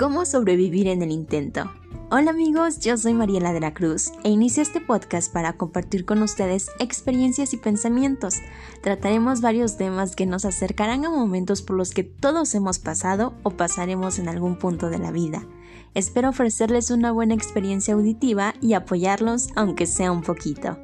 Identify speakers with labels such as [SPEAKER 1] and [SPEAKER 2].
[SPEAKER 1] ¿Cómo sobrevivir en el intento? Hola amigos, yo soy Mariela de la Cruz e inicio este podcast para compartir con ustedes experiencias y pensamientos. Trataremos varios temas que nos acercarán a momentos por los que todos hemos pasado o pasaremos en algún punto de la vida. Espero ofrecerles una buena experiencia auditiva y apoyarlos aunque sea un poquito.